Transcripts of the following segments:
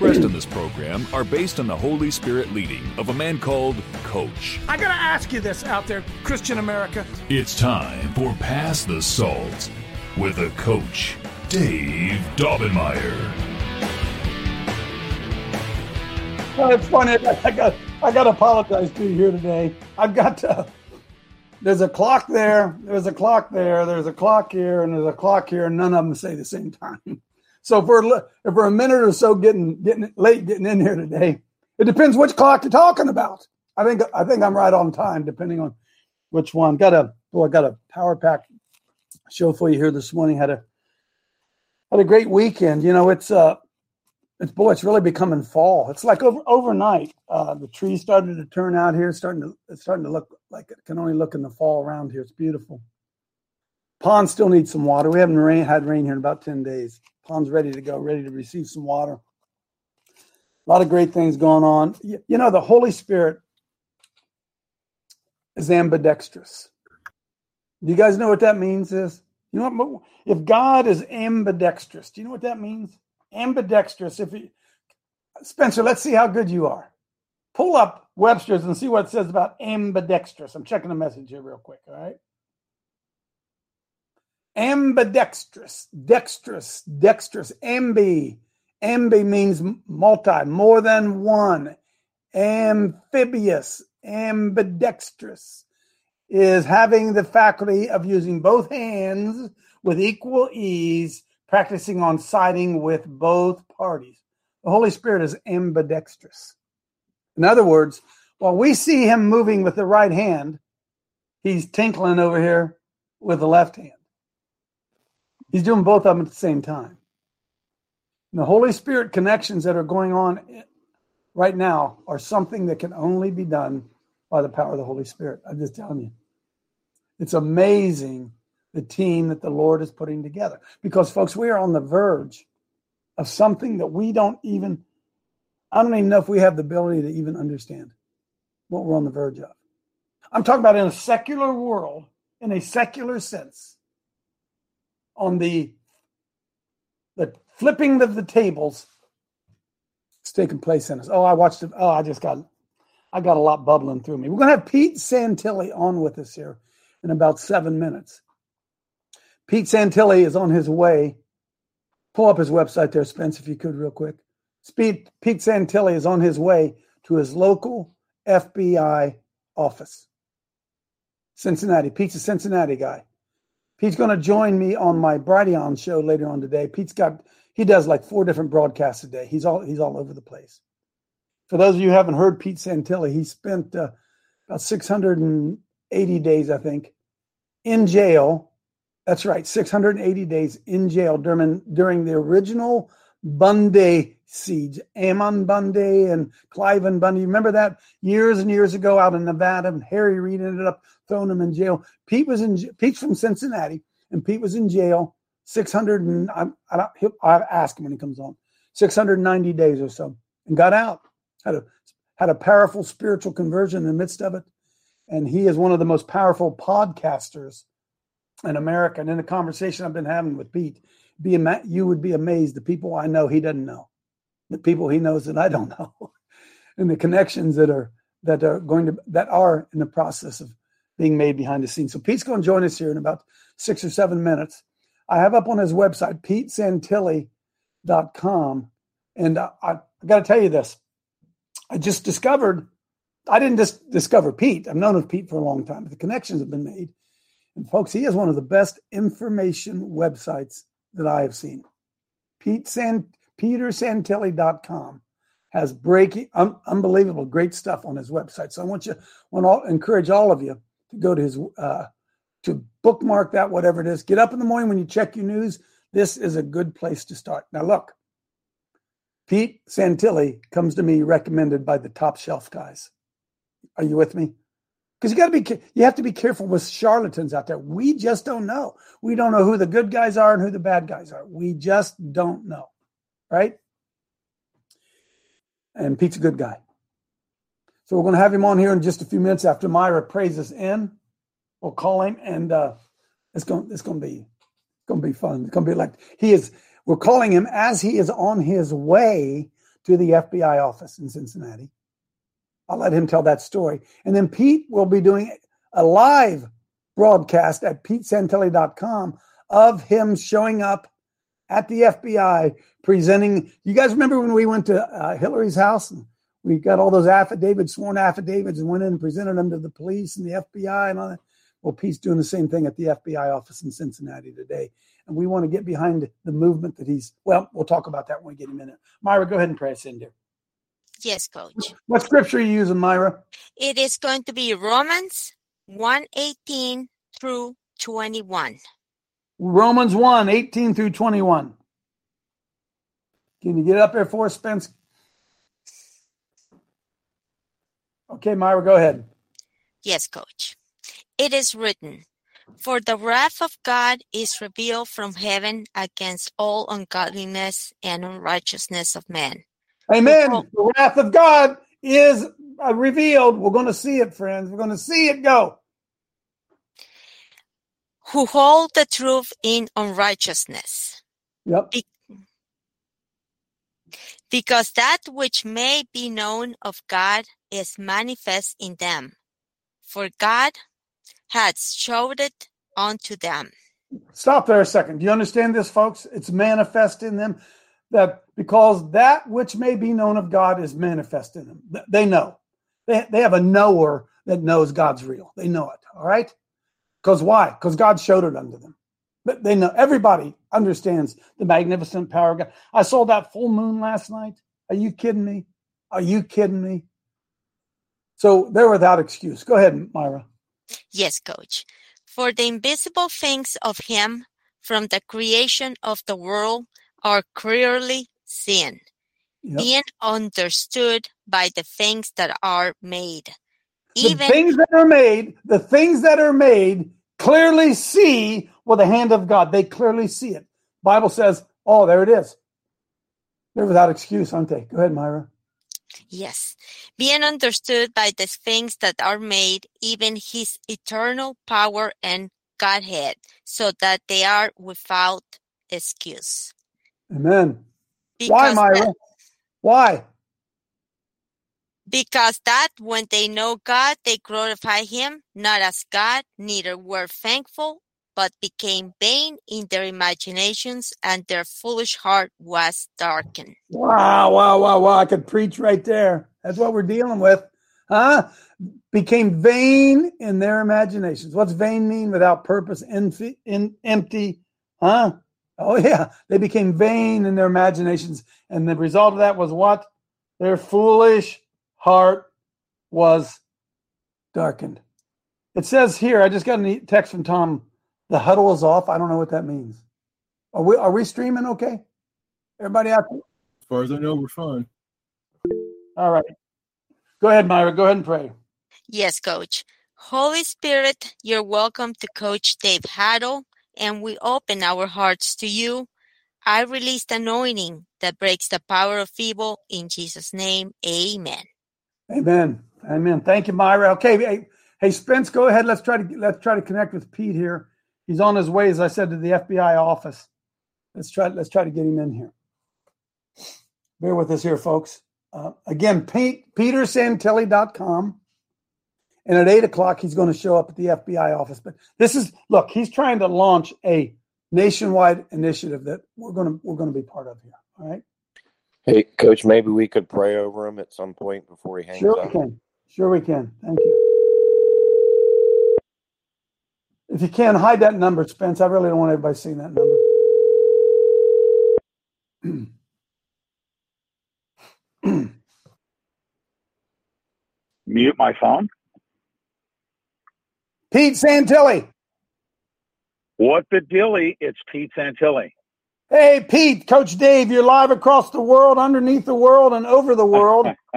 in this program are based on the Holy Spirit leading of a man called Coach. I gotta ask you this out there, Christian America. It's time for Pass the Salt with a coach, Dave Daubenmire. Well, it's funny. I got I got to apologize to you here today. I've got to. There's a clock there. There's a clock there. There's a clock here, and there's a clock here, and none of them say the same time. So we're if we're a minute or so getting getting late getting in here today, it depends which clock you're talking about. I think I think I'm right on time, depending on which one. Got a oh, I got a power pack show for you here this morning. Had a had a great weekend. You know, it's uh it's boy, it's really becoming fall. It's like over overnight. Uh, the trees started to turn out here. Starting to it's starting to look like it can only look in the fall around here. It's beautiful. Pond still needs some water. We haven't rain, had rain here in about ten days. Pond's ready to go, ready to receive some water. A lot of great things going on. You, know, the Holy Spirit is ambidextrous. Do you guys know what that means? Is you know what? If God is ambidextrous, do you know what that means? ambidextrous. If you, Spencer, let's see how good you are. Pull up Webster's and see what it says about ambidextrous. I'm checking the message here real quick. All right. Ambidextrous, dexterous, dexterous, ambi. Ambi means multi, more than one. Amphibious, ambidextrous is having the faculty of using both hands with equal ease practicing on siding with both parties. The Holy Spirit is ambidextrous. In other words, while we see him moving with the right hand, he's tinkling over here with the left hand. He's doing both of them at the same time. And the Holy Spirit connections that are going on right now are something that can only be done by the power of the Holy Spirit. I'm just telling you. It's amazing the team that the Lord is putting together. Because, folks, we are on the verge of something that we don't even, I don't even know if we have the ability to even understand what we're on the verge of. I'm talking about in a secular world, in a secular sense, on the the flipping of the tables it's taking place in us. Oh, I watched it. Oh, I just got I got a lot bubbling through me. We're gonna have Pete Santilli on with us here in about seven minutes. Pete Santilli is on his way. Pull up his website there, Spence, if you could, real quick. Pete, Pete Santilli is on his way to his local FBI office. Cincinnati. Pete's a Cincinnati guy. Pete's going to join me on my Brighteon show later on today. Pete's got he does like four different broadcasts a day. He's all he's all over the place. For those of you who haven't heard Pete Santilli, he spent uh, about 680 days, I think, in jail that's right, 680 days in jail during during the original Bundy siege. Ammon Bundy and Cliven Bundy. Remember that years and years ago out in Nevada, and Harry Reid ended up throwing him in jail. Pete was in. Pete's from Cincinnati, and Pete was in jail 600 and I, I, I ask him when he comes on 690 days or so, and got out. Had a had a powerful spiritual conversion in the midst of it, and he is one of the most powerful podcasters in America. And in the conversation I've been having with Pete, be you would be amazed the people I know he doesn't know, the people he knows that I don't know, and the connections that are that are going to that are in the process of being made behind the scenes. So Pete's going to join us here in about six or seven minutes. I have up on his website, petesantilli.com. And I, I, got to tell you this. I just discovered, I didn't just discover Pete. I've known of Pete for a long time, but the connections have been made. And folks, he is one of the best information websites that I have seen. Pete San, PeterSantilli.com has breaking, un, unbelievable, great stuff on his website. So I want you, want to encourage all of you to go to his, uh, to bookmark that, whatever it is. Get up in the morning when you check your news. this is a good place to start. Now, look, Pete Santilli comes to me recommended by the top shelf guys. Are you with me? Because you got to be, you have to be careful with charlatans out there. We just don't know. We don't know who the good guys are and who the bad guys are. We just don't know, right? And Pete's a good guy. So we're going to have him on here in just a few minutes after Myra prays us in. We'll call him, and uh, it's going it's going to be it's going to be fun. It's going to be like he is. We're calling him as he is on his way to the FBI office in Cincinnati. I'll let him tell that story, and then Pete will be doing a live broadcast at petesantilli.com of him showing up at the FBI presenting. You guys remember when we went to uh, Hillary's house? And we got all those affidavits, sworn affidavits, and went in and presented them to the police and the FBI and all that. Well, Pete's doing the same thing at the FBI office in Cincinnati today. And we want to get behind the movement that he's, well, we'll talk about that when we get him in it. Myra, go ahead and press in there. Yes, coach. What scripture are you using, Myra? It is going to be Romans 118 through 21. Romans 1 18 through 21. Can you get up there for us, Spence? Okay, Myra, go ahead. Yes, coach. It is written, For the wrath of God is revealed from heaven against all ungodliness and unrighteousness of men. Amen. The wrath of God is uh, revealed. We're going to see it, friends. We're going to see it go. Who hold the truth in unrighteousness. Yep. Be- because that which may be known of God is manifest in them. For God hath showed it unto them. Stop there a second. Do you understand this, folks? It's manifest in them that because that which may be known of God is manifest in them. They know. They, they have a knower that knows God's real. They know it. All right. Because why? Because God showed it unto them. But they know everybody understands the magnificent power of God. I saw that full moon last night. Are you kidding me? Are you kidding me? So they're without excuse. Go ahead, Myra. Yes, coach. For the invisible things of him from the creation of the world are clearly seen, Yep. being understood by the things that are made. Even the Even things that are made, the things that are made clearly see with the hand of God. They clearly see it. Bible says, oh, there it is. They're without excuse, aren't they? Go ahead, Myra. Yes, being understood by the things that are made, even his eternal power and Godhead, so that they are without excuse. Amen. Why, Because Myra? that, Why? because that when they know God, they glorify him, not as God, neither were thankful, but became vain in their imaginations, and their foolish heart was darkened. Wow, wow, wow, wow. I could preach right there. That's what we're dealing with. Huh? Became vain in their imaginations. What's vain mean? Without purpose, empty, empty. Huh? Oh, yeah. They became vain in their imaginations. And the result of that was what? Their foolish heart was darkened. It says here, I just got a text from Tom. The huddle is off. I don't know what that means. Are we are we streaming okay? Everybody out there? As far as I know, we're fine. All right. Go ahead, Myra. Go ahead and pray. Yes, Coach. Holy Spirit, you're welcome to Coach Dave Haddle, and we open our hearts to you. I release the anointing that breaks the power of evil in Jesus' name. Amen. Amen. Amen. Thank you, Myra. Okay. Hey, hey, Spence, go ahead. Let's try to let's try to connect with Pete here. He's on his way, as I said, to the FBI office. Let's try let's try to get him in here. Bear with us here, folks. Uh, again, Pete, petersantilli.com. And at eight o'clock, he's going to show up at the FBI office. But this is look, he's trying to launch a nationwide initiative that we're going to we're going to be part of here. All right. Hey, Coach, maybe we could pray over him at some point before he hangs out. Sure we can. Sure we can. Thank you. If you can, hide that number, Spence. I really don't want everybody seeing that number. Mute my phone. Pete Santilli. What the dilly? It's Pete Santilli. Hey, Pete, Coach Dave, you're live across the world, underneath the world, and over the world.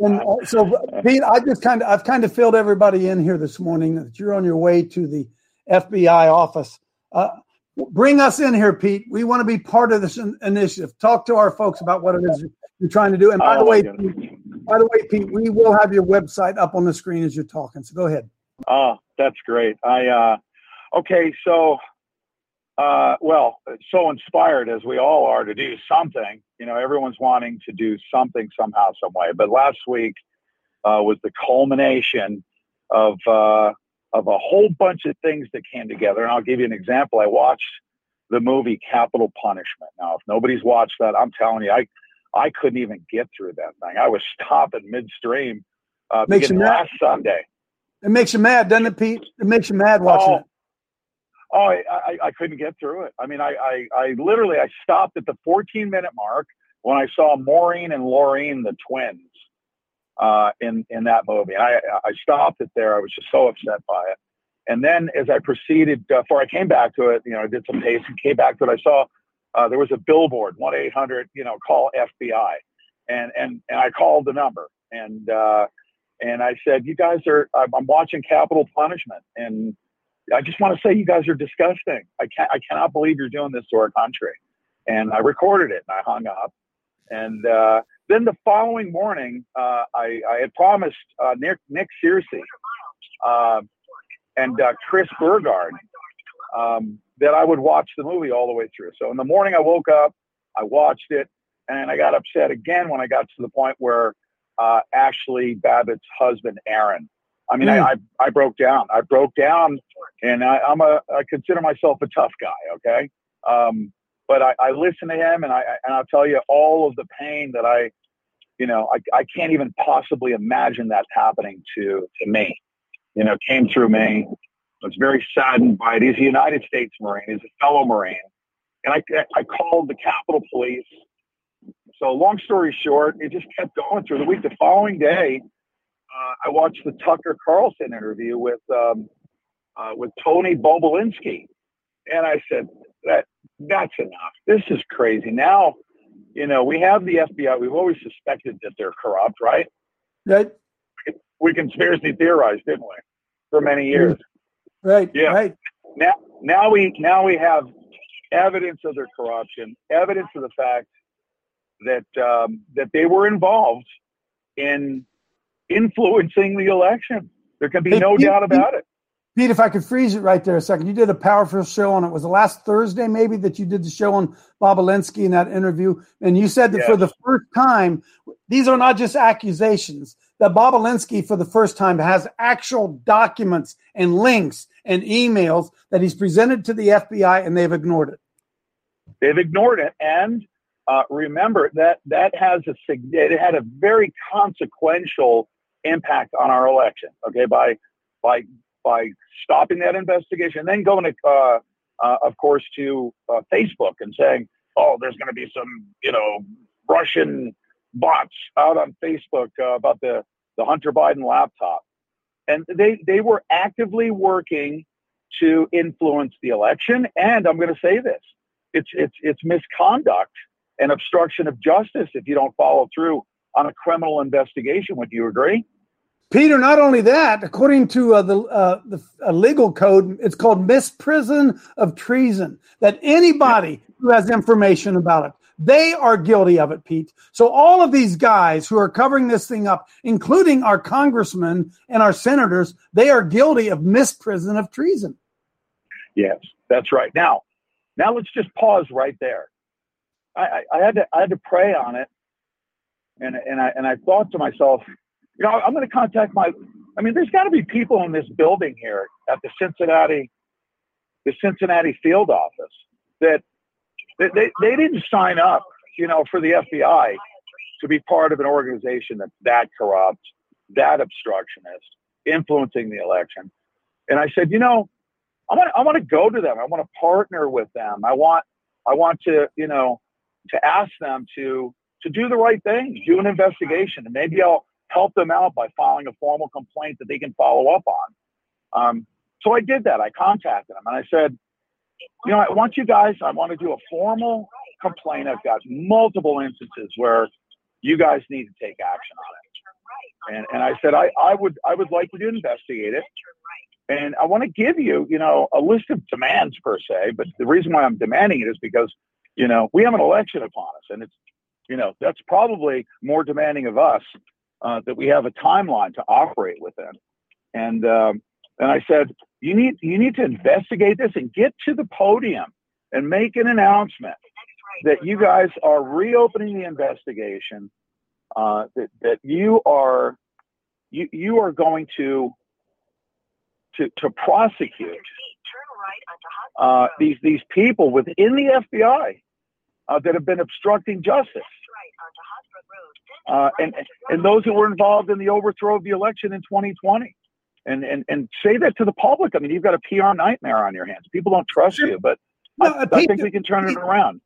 and uh, so, Pete, I just kind of, I've kind of filled everybody in here this morning that you're on your way to the FBI office. Uh, bring us in here, Pete. We want to be part of this in- initiative. Talk to our folks about what it is you're trying to do. And by Oh, the way, Pete, by the way, Pete, we will have your website up on the screen as you're talking. So go ahead. Oh, that's great. I uh okay, so uh well, so inspired as we all are to do something. You know, everyone's wanting to do something somehow, some way. But last week uh was the culmination of uh of a whole bunch of things that came together. And I'll give you an example. I watched the movie Capitol Punishment. Now, if nobody's watched that, I'm telling you, I I couldn't even get through that thing. I was stopping midstream uh Makes beginning last Sunday. It makes you mad, doesn't it, Pete? It makes you mad watching Oh, it. Oh, I, I, I couldn't get through it. I mean, I, I, I literally, I stopped at the 14 minute mark when I saw Maureen and Laureen, the twins, uh, in, in that movie. I, I stopped it there. I was just so upset by it. And then as I proceeded, uh, before I came back to it, you know, I did some pacing, came back to it. I saw, uh, there was a billboard, 1-800, you know, call FBI. And, and, and I called the number and, uh, and I said, you guys are, I'm, watching Capitol Punishment and, I just want to say you guys are disgusting. I can't, I cannot believe you're doing this to our country. And I recorded it and I hung up. And uh, then the following morning, uh, I, I had promised uh, Nick, Nick Searcy uh, and uh, Chris Burgard um, that I would watch the movie all the way through. So in the morning, I woke up, I watched it, and I got upset again when I got to the point where uh, Ashli Babbitt's husband, Aaron, I mean, I, I, I broke down. I broke down, and I, I'm a I consider myself a tough guy. Okay, um, but I, I listen to him, and I and I'll tell you all of the pain that I, you know, I, I can't even possibly imagine that happening to to me. You know, came through me. I was very saddened by it. He's a United States Marine. He's a fellow Marine, and I I called the Capitol Police. So long story short, it just kept going through the week. The following day, uh, I watched the Tucker Carlson interview with um, uh, with Tony Bobulinski, and I said that that's enough. This is crazy. Now, you know, we have the FBI. We've always suspected that they're corrupt, right? Right. We conspiracy theorized, didn't we, for many years? Right. Yeah. Right. Now, now we now we have evidence of their corruption, evidence of the fact that um, that they were involved in influencing the election. There can be Hey, no Pete, doubt about it. Pete, if I could freeze it right there a second, you did a powerful show on it. Was the last Thursday maybe that you did the show on Bobulinski in that interview, and you said that for the first time, these are not just accusations. That Bobulinski, for the first time, has actual documents and links and emails that he's presented to the FBI, and they've ignored it. They've ignored it, and uh, remember that that has a it had a very consequential impact on our election. Okay, by by by stopping that investigation, then going to, uh, uh, of course, to uh, Facebook and saying, "Oh, there's going to be some, you know, Russian bots out on Facebook uh, about the the Hunter Biden laptop," and they they were actively working to influence the election. And I'm going to say this: it's it's it's misconduct and obstruction of justice if you don't follow through on a criminal investigation. Would you agree? Peter, not only that, according to uh, the, uh, the uh, legal code, it's called misprision of treason. That anybody who has information about it, they are guilty of it, Pete. So all of these guys who are covering this thing up, including our congressmen and our senators, they are guilty of misprision of treason. Yes, that's right. Now, now let's just pause right there. I, I, had to I had to pray on it, and and I and I thought to myself, you know, I'm going to contact my. I mean, there's got to be people in this building here at the Cincinnati, the Cincinnati field office that they, they, they didn't sign up, you know, for the FBI to be part of an organization that's that corrupt, that obstructionist, influencing the election. And I said, you know, I want I want to go to them. I want to partner with them. I want I want to you know to ask them to to do the right thing, do an investigation, and maybe I'll help them out by filing a formal complaint that they can follow up on. Um, so I did that. I contacted them and I said, you know, I want you guys, I want to do a formal complaint. I've got multiple instances where you guys need to take action on it. And, and I said, I, I would, I would like you to investigate it. And I want to give you, you know, a list of demands per se, but the reason why I'm demanding it is because, you know, we have an election upon us and it's, you know, that's probably more demanding of us uh, that we have a timeline to operate within. And, um, and I said, you need, you need to investigate this and get to the podium and make an announcement that you guys are reopening the investigation, uh, that, that you are, you, you are going to to, to prosecute uh, these these people within the FBI uh, that have been obstructing justice, uh, and and those who were involved in the overthrow of the election in 2020, and and and say that to the public. I mean, you've got a PR nightmare on your hands. People don't trust you, but no, I, I, think we can turn it around.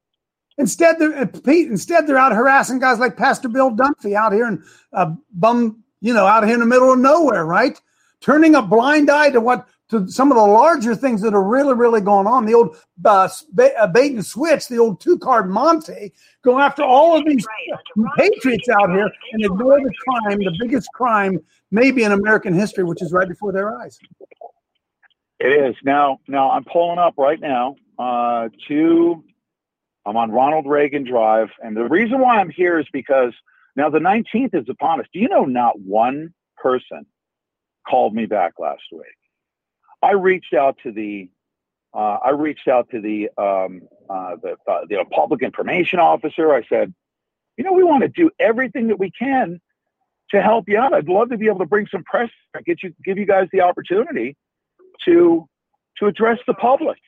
Instead, they're Pete. Instead, they're out harassing guys like Pastor Bill Dunfee out here in uh, bum, you know, out here in the middle of nowhere, right? turning a blind eye to what to some of the larger things that are really, really going on. The old uh, uh bait and switch, the old two card Monte, go after all of these patriots out here and ignore the crime, the biggest crime maybe in American history, which is right before their eyes. It is now. Now I'm pulling up right now uh, to. I'm on Ronald Reagan Drive, and the reason why I'm here is because now the 19th is upon us. Do you know not one person called me back last week. I reached out to the uh, I reached out to the um, uh, the, uh, the public information officer. I said, you know, we want to do everything that we can to help you out. I'd love to be able to bring some press, get you, give you guys the opportunity to to address the public.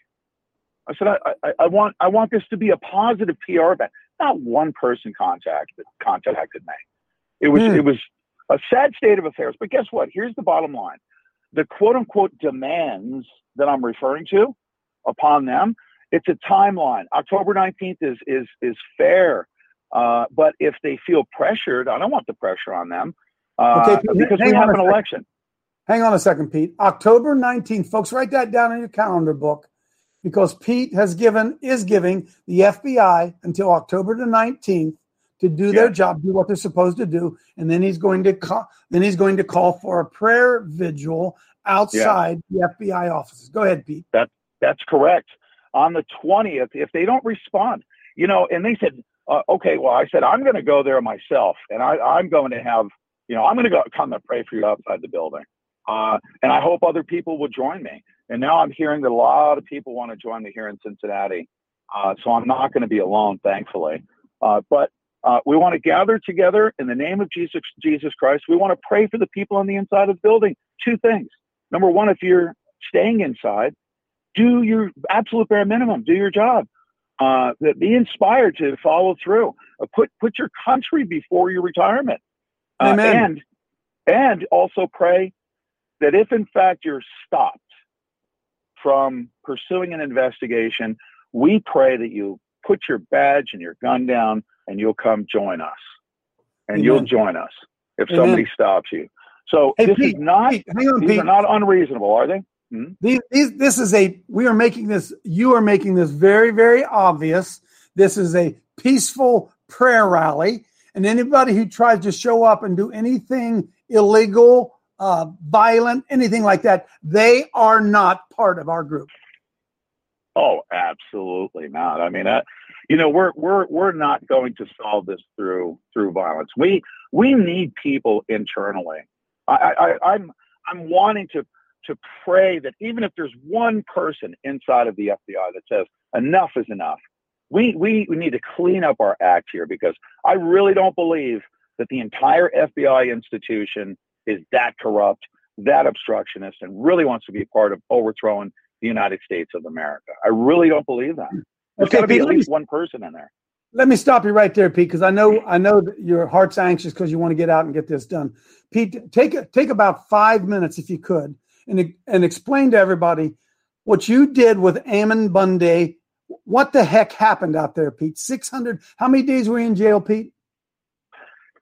I said, I, I, I want I want this to be a positive PR event. Not one person contacted contacted me. It was mm. it was a sad state of affairs. But guess what? Here's the bottom line the quote unquote demands that I'm referring to upon them, it's a timeline. October 19th is, is, is fair. Uh, but if they feel pressured, I don't want the pressure on them uh, okay, because we have an election. Hang on a second, Pete. October 19th, folks, write that down in your calendar book because Pete has given, is giving the FBI until October the 19th to do yeah. their job, do what they're supposed to do, and then he's going to call. Then he's going to call for a prayer vigil outside yeah. the FBI offices. Go ahead, Pete. That that's correct. On the twentieth, if they don't respond, you know, and they said, uh, okay, well, I said I'm going to go there myself, and I, I'm going to have, you know, I'm going to go come and pray for you outside the building, uh, and I hope other people will join me. And now I'm hearing that a lot of people want to join me here in Cincinnati, uh, so I'm not going to be alone, thankfully. Uh, but uh, we want to gather together in the name of Jesus, Jesus Christ. We want to pray for the people on the inside of the building. Two things. Number one, if you're staying inside, do your absolute bare minimum. Do your job. Uh, be inspired to follow through. Uh, put put your country before your retirement. Uh, Amen. And and also pray that if in fact you're stopped from pursuing an investigation, we pray that you put your badge and your gun down and you'll come join us. And Amen. you'll join us if Amen. somebody stops you. So hey, this Pete, is not Pete, on, these Pete. are not unreasonable, are they? Hmm? These, these, this is a we are making this you are making this very very obvious. This is a peaceful prayer rally, and anybody who tries to show up and do anything illegal, uh, violent, anything like that, they are not part of our group. Oh, absolutely not. I mean, uh, you know, we're we're we're not going to solve this through through violence. We we need people internally. I, I, I'm I'm wanting to to pray that even if there's one person inside of the FBI that says enough is enough, we we, we need to clean up our act here because I really don't believe that the entire FBI institution is that corrupt, that obstructionist, and really wants to be a part of overthrowing the United States of America. I really don't believe that. There's okay, got to be at least me, one person in there. Let me stop you right there, Pete, because I know I know that your heart's anxious because you want to get out and get this done. Pete, take take about five minutes if you could, and and explain to everybody what you did with Ammon Bundy. What the heck happened out there, Pete? Six hundred. How many days were you in jail, Pete?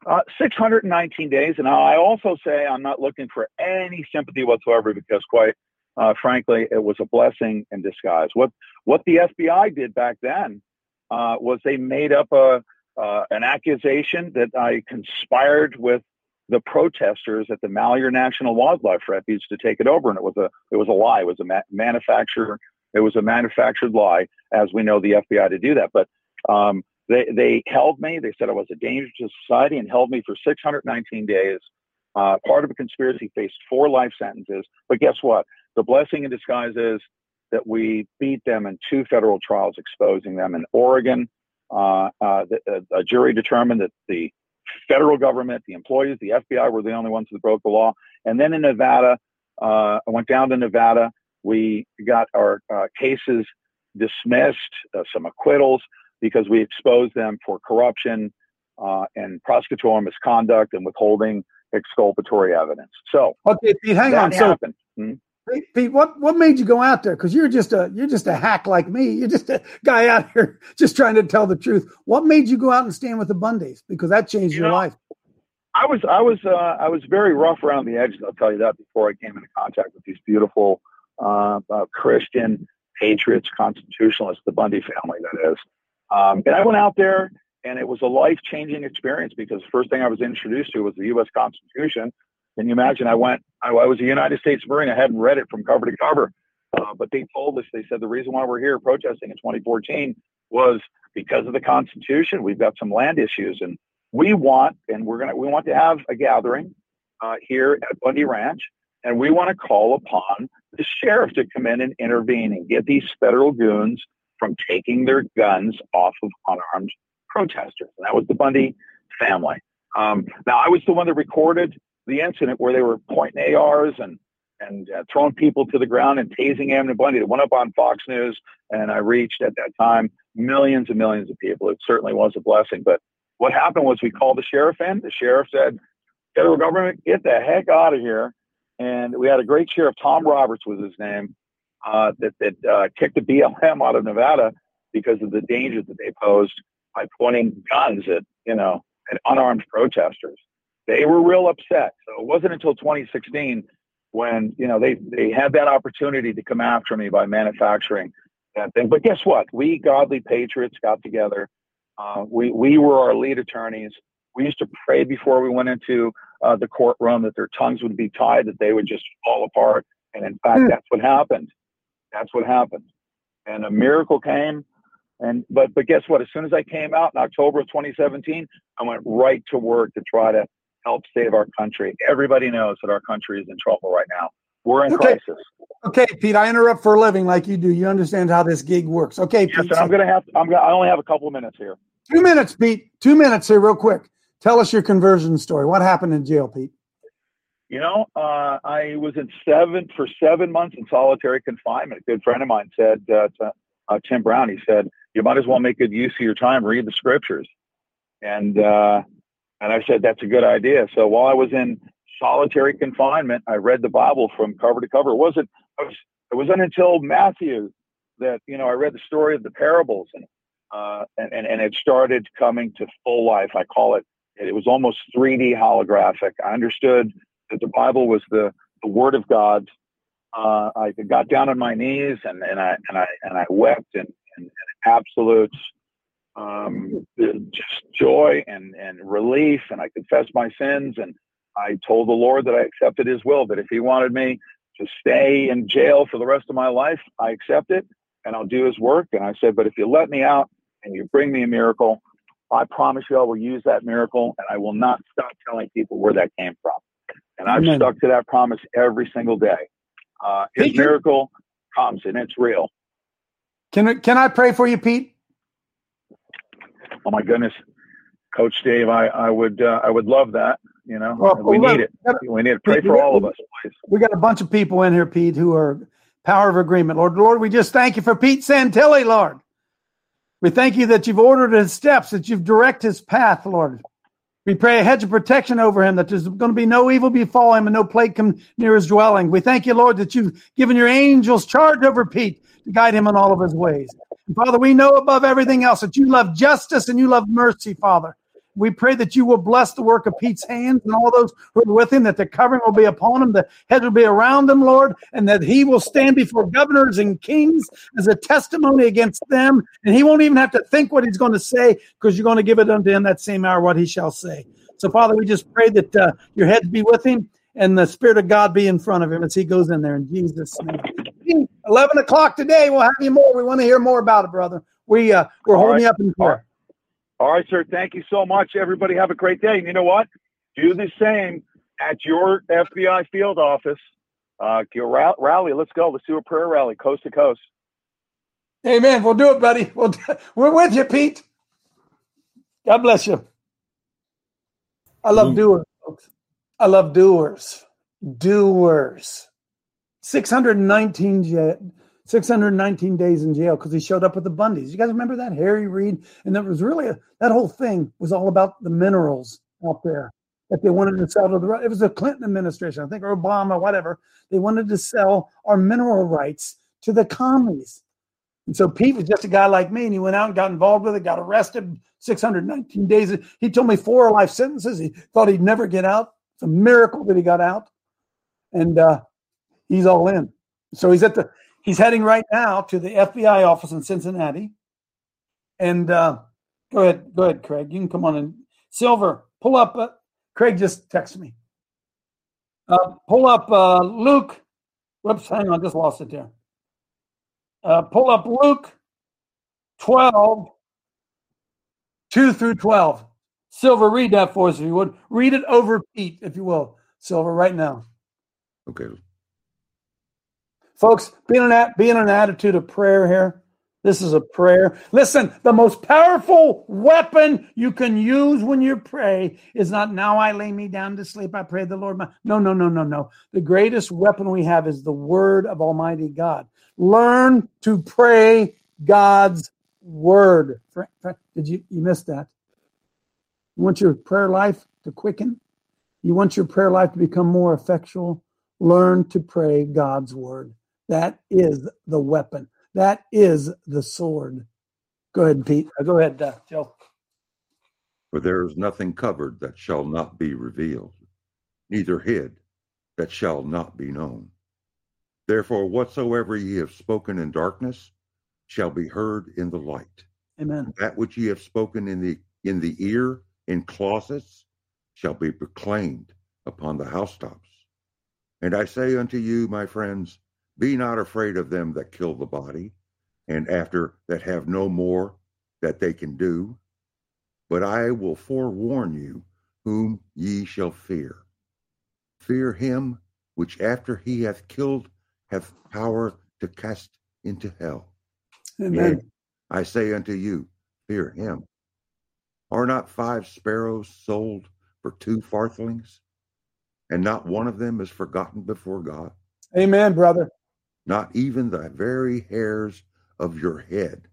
Uh, 619 days. And I also say I'm not looking for any sympathy whatsoever because, quite uh, frankly, it was a blessing in disguise. What what the FBI did back then uh, was they made up a uh, an accusation that I conspired with the protesters at the Malheur National Wildlife Refuge to take it over, and it was a it was a lie. It was a ma- manufacturer. It was a manufactured lie, as we know the FBI to do that. But um, they they held me. They said I was a danger to society and held me for 619 days. Uh, part of a conspiracy, faced four life sentences. But guess what? The blessing in disguise is that we beat them in two federal trials, exposing them in Oregon. Uh, uh, the, uh, a jury determined that the federal government, the employees, the FBI were the only ones that broke the law. And then in Nevada, uh, I went down to Nevada. We got our uh, cases dismissed, uh, some acquittals, because we exposed them for corruption uh, and prosecutorial misconduct and withholding exculpatory evidence. So, okay, hang on. So, happened. Hmm? Pete, Pete, what what made you go out there? Because you're just a you're just a hack like me. You're just a guy out here just trying to tell the truth. What made you go out and stand with the Bundys? Because that changed You your know, life. I was I was uh, I was very rough around the edges. I'll tell you that before I came into contact with these beautiful uh, uh, Christian patriots, constitutionalists, the Bundy family, that is. Um, and I went out there, and it was a life changing experience because the first thing I was introduced to was the U.S. Constitution. Can you imagine? I went. I, I was a United States Marine. I hadn't read it from cover to cover, uh, but they told us. They said the reason why we're here protesting in 2014 was because of the Constitution. We've got some land issues, and we want, and we're gonna, we want to have a gathering uh, here at Bundy Ranch, and we want to call upon the sheriff to come in and intervene and get these federal goons from taking their guns off of unarmed protesters. And that was the Bundy family. Um, now, I was the one that recorded the incident where they were pointing ARs and and uh, throwing people to the ground and tasing Ammon Bundy. It went up on Fox News, and I reached at that time millions and millions of people. It certainly was a blessing. But what happened was we called the sheriff in. The sheriff said, "Federal government, get the heck out of here." And we had a great sheriff, Tom Roberts was his name, uh, that that uh, kicked the BLM out of Nevada because of the dangers that they posed by pointing guns at you know at unarmed protesters. They were real upset. So it wasn't until 2016 when you know they they had that opportunity to come after me by manufacturing that thing. But guess what? We godly patriots got together. Uh, we we were our lead attorneys. We used to pray before we went into uh, the courtroom that their tongues would be tied, that they would just fall apart. And in fact, that's what happened. That's what happened. And a miracle came. And but but guess what? As soon as I came out in October of 2017, I went right to work to try to help save our country. Everybody knows that our country is in trouble right now. We're in Okay. crisis. Okay, Pete, I interrupt for a living like you do. You understand how this gig works. Okay, Yes, Pete. and I'm gonna have. I'm gonna. I only have a couple of minutes here. two minutes, Pete. Two minutes here, real quick. Tell us your conversion story. What happened in jail, Pete? You know, uh, I was in seven for seven months in solitary confinement. A good friend of mine said, uh, to, uh, Tim Brown, he said, "You might as well make good use of your time. Read the scriptures." And uh, and I said, "That's a good idea." So while I was in solitary confinement, I read the Bible from cover to cover. It wasn't. It wasn't until Matthew that you know I read the story of the parables and uh, and, and and it started coming to full life. I call it. It was almost 3D holographic. I understood that the Bible was the, the Word of God. Uh, I got down on my knees and, and I and I and I wept in, in, in absolute um, just joy and, and relief. And I confessed my sins and I told the Lord that I accepted His will. That if He wanted me to stay in jail for the rest of my life, I accept it and I'll do His work. And I said, but if you let me out and you bring me a miracle, I promise you I will use that miracle and I will not stop telling people where that came from. And I've Amen. stuck to that promise every single day. Uh, his Thank you. miracle comes and it's real. Can can I pray for you, Pete? Oh my goodness, Coach Dave, I, I would uh, I would love that. You know, Well, we well, need it. We need it. Pray for all of us, please. We got a bunch of people in here, Pete, who are power of agreement. Lord, Lord, we just thank you for Pete Santilli, Lord. We thank you that you've ordered his steps, that you've directed his path, Lord. We pray a hedge of protection over him, that there's going to be no evil befall him and no plague come near his dwelling. We thank you, Lord, that you've given your angels charge over Pete to guide him in all of his ways. And Father, we know above everything else that you love justice and you love mercy, Father. we pray that you will bless the work of Pete's hands and all those who are with him, that the covering will be upon him, the head will be around him, Lord, and that he will stand before governors and kings as a testimony against them. And he won't even have to think what he's going to say because you're going to give it unto him that same hour what he shall say. So, Father, we just pray that uh, your head be with him and the Spirit of God be in front of him as he goes in there in Jesus' name. 11 o'clock today. We'll have you more. We want to hear more about it, brother. We, uh, we're All holding right. you up in prayer. All right, sir. Thank you so much. Everybody have a great day. And you know what? Do the same at your FBI field office. Uh, go ra- rally. Let's go. Let's do a prayer rally, coast to coast. Amen. We'll do it, buddy. We'll do, we're with you, Pete. God bless you. I love doers, folks. I love doers. Doers. 619 jail, 619 days in jail because he showed up with the Bundys. You guys remember that? Harry Reid. And that was really, a, that whole thing was all about the minerals out there that they wanted to sell to the, it was the Clinton administration, I think, or Obama, whatever. They wanted to sell our mineral rights to the commies. And so Pete was just a guy like me, and he went out and got involved with it, got arrested 619 days. He told me four life sentences. He thought he'd never get out. It's a miracle that he got out. And uh, he's all in. So he's at the he's heading right now to the FBI office in Cincinnati. And uh, go ahead, go ahead, Craig. You can come on and Silver, pull up. Uh, Craig just texted me. Uh, pull up uh, Luke. Whoops, hang on, just lost it there. Uh, pull up Luke 12, 2 through 12. Silver, read that for us if you would. Read it over Pete, if you will, Silver, right now. Okay. Folks, be in an, at- be in an attitude of prayer here. This is a prayer. Listen, the most powerful weapon you can use when you pray is not now I lay me down to sleep. I pray the Lord. My... No, no, no, no, no. The greatest weapon we have is the word of Almighty God. Learn to pray God's word. Did you you missed that? You want your prayer life to quicken? You want your prayer life to become more effectual? Learn to pray God's word. That is the weapon. That is the sword. Go ahead, Pete. Uh, Go ahead, uh, Joe. For there is nothing covered that shall not be revealed, neither hid that shall not be known. Therefore, whatsoever ye have spoken in darkness shall be heard in the light. Amen. That which ye have spoken in the in the ear in closets shall be proclaimed upon the housetops. And I say unto you, my friends, be not afraid of them that kill the body, and after that have no more that they can do. But I will forewarn you whom ye shall fear. Fear him which after he hath killed hath power to cast into hell. Amen. Yea, I say unto you, fear him. Are not five sparrows sold for two farthings? And not one of them is forgotten before God? Amen, brother. Not even the very hairs of your head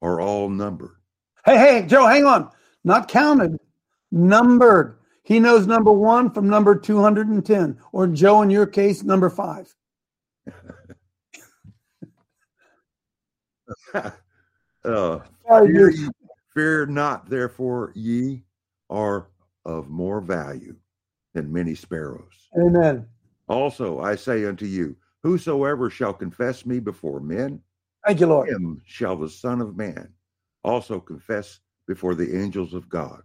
are all numbered. Hey, hey, Joe, hang on. Not counted, numbered. He knows number one from number 210, or Joe, in your case, number five. uh, Sorry, dude. Fear not, therefore, ye are of more value than many sparrows. Amen. Also, I say unto you, whosoever shall confess me before men, Thank you, Lord. him shall the Son of Man also confess before the angels of God.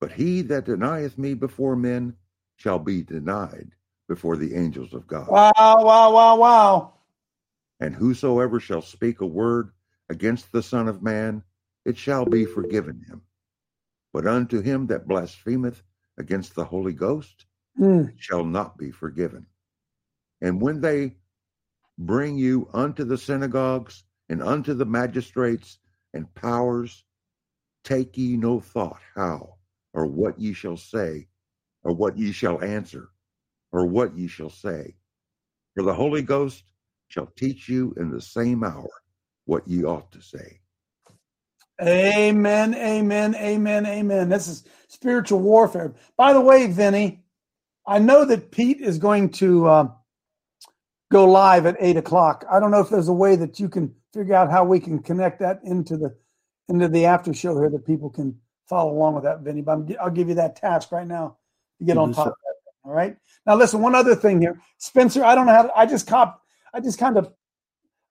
But he that denieth me before men shall be denied before the angels of God. Wow, wow, wow, wow. And whosoever shall speak a word against the Son of Man, it shall be forgiven him. But unto him that blasphemeth against the Holy Ghost, Mm. it shall not be forgiven. And when they bring you unto the synagogues and unto the magistrates and powers, take ye no thought how or what ye shall say, or what ye shall answer, or what ye shall say. For the Holy Ghost shall teach you in the same hour what ye ought to say. Amen, amen, amen, amen. This is spiritual warfare. By the way, Vinny, I know that Pete is going to uh, go live at eight o'clock. I don't know if there's a way that you can figure out how we can connect that into the into the after show here that people can follow along with that, Vinny. But I'm, I'll give you that task right now to get To on top of that. All right. Now listen, one other thing here, Spencer. I don't know how. To, I just cop. I just kind of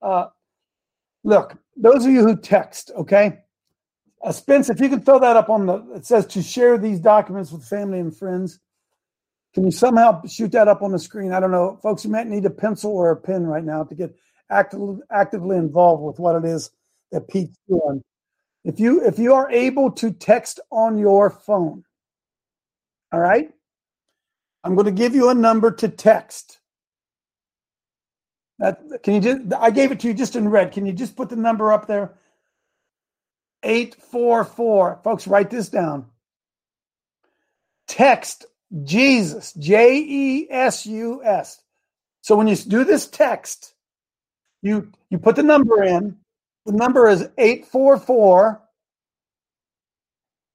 uh, look. Those of you who text, okay. Uh, Spence, if you can throw that up on the, it says to share these documents with family and friends. Can you somehow shoot that up on the screen? I don't know, folks. You might need a pencil or a pen right now to get actively actively involved with what it is that Pete's doing. If you if you are able to text on your phone, all right, I'm going to give you a number to text. That can you just? I gave it to you just in red. Can you just put the number up there? Eight four four, folks. Write this down. Text Jesus, J E S U S. So when you do this text, you you put the number in. The number is 844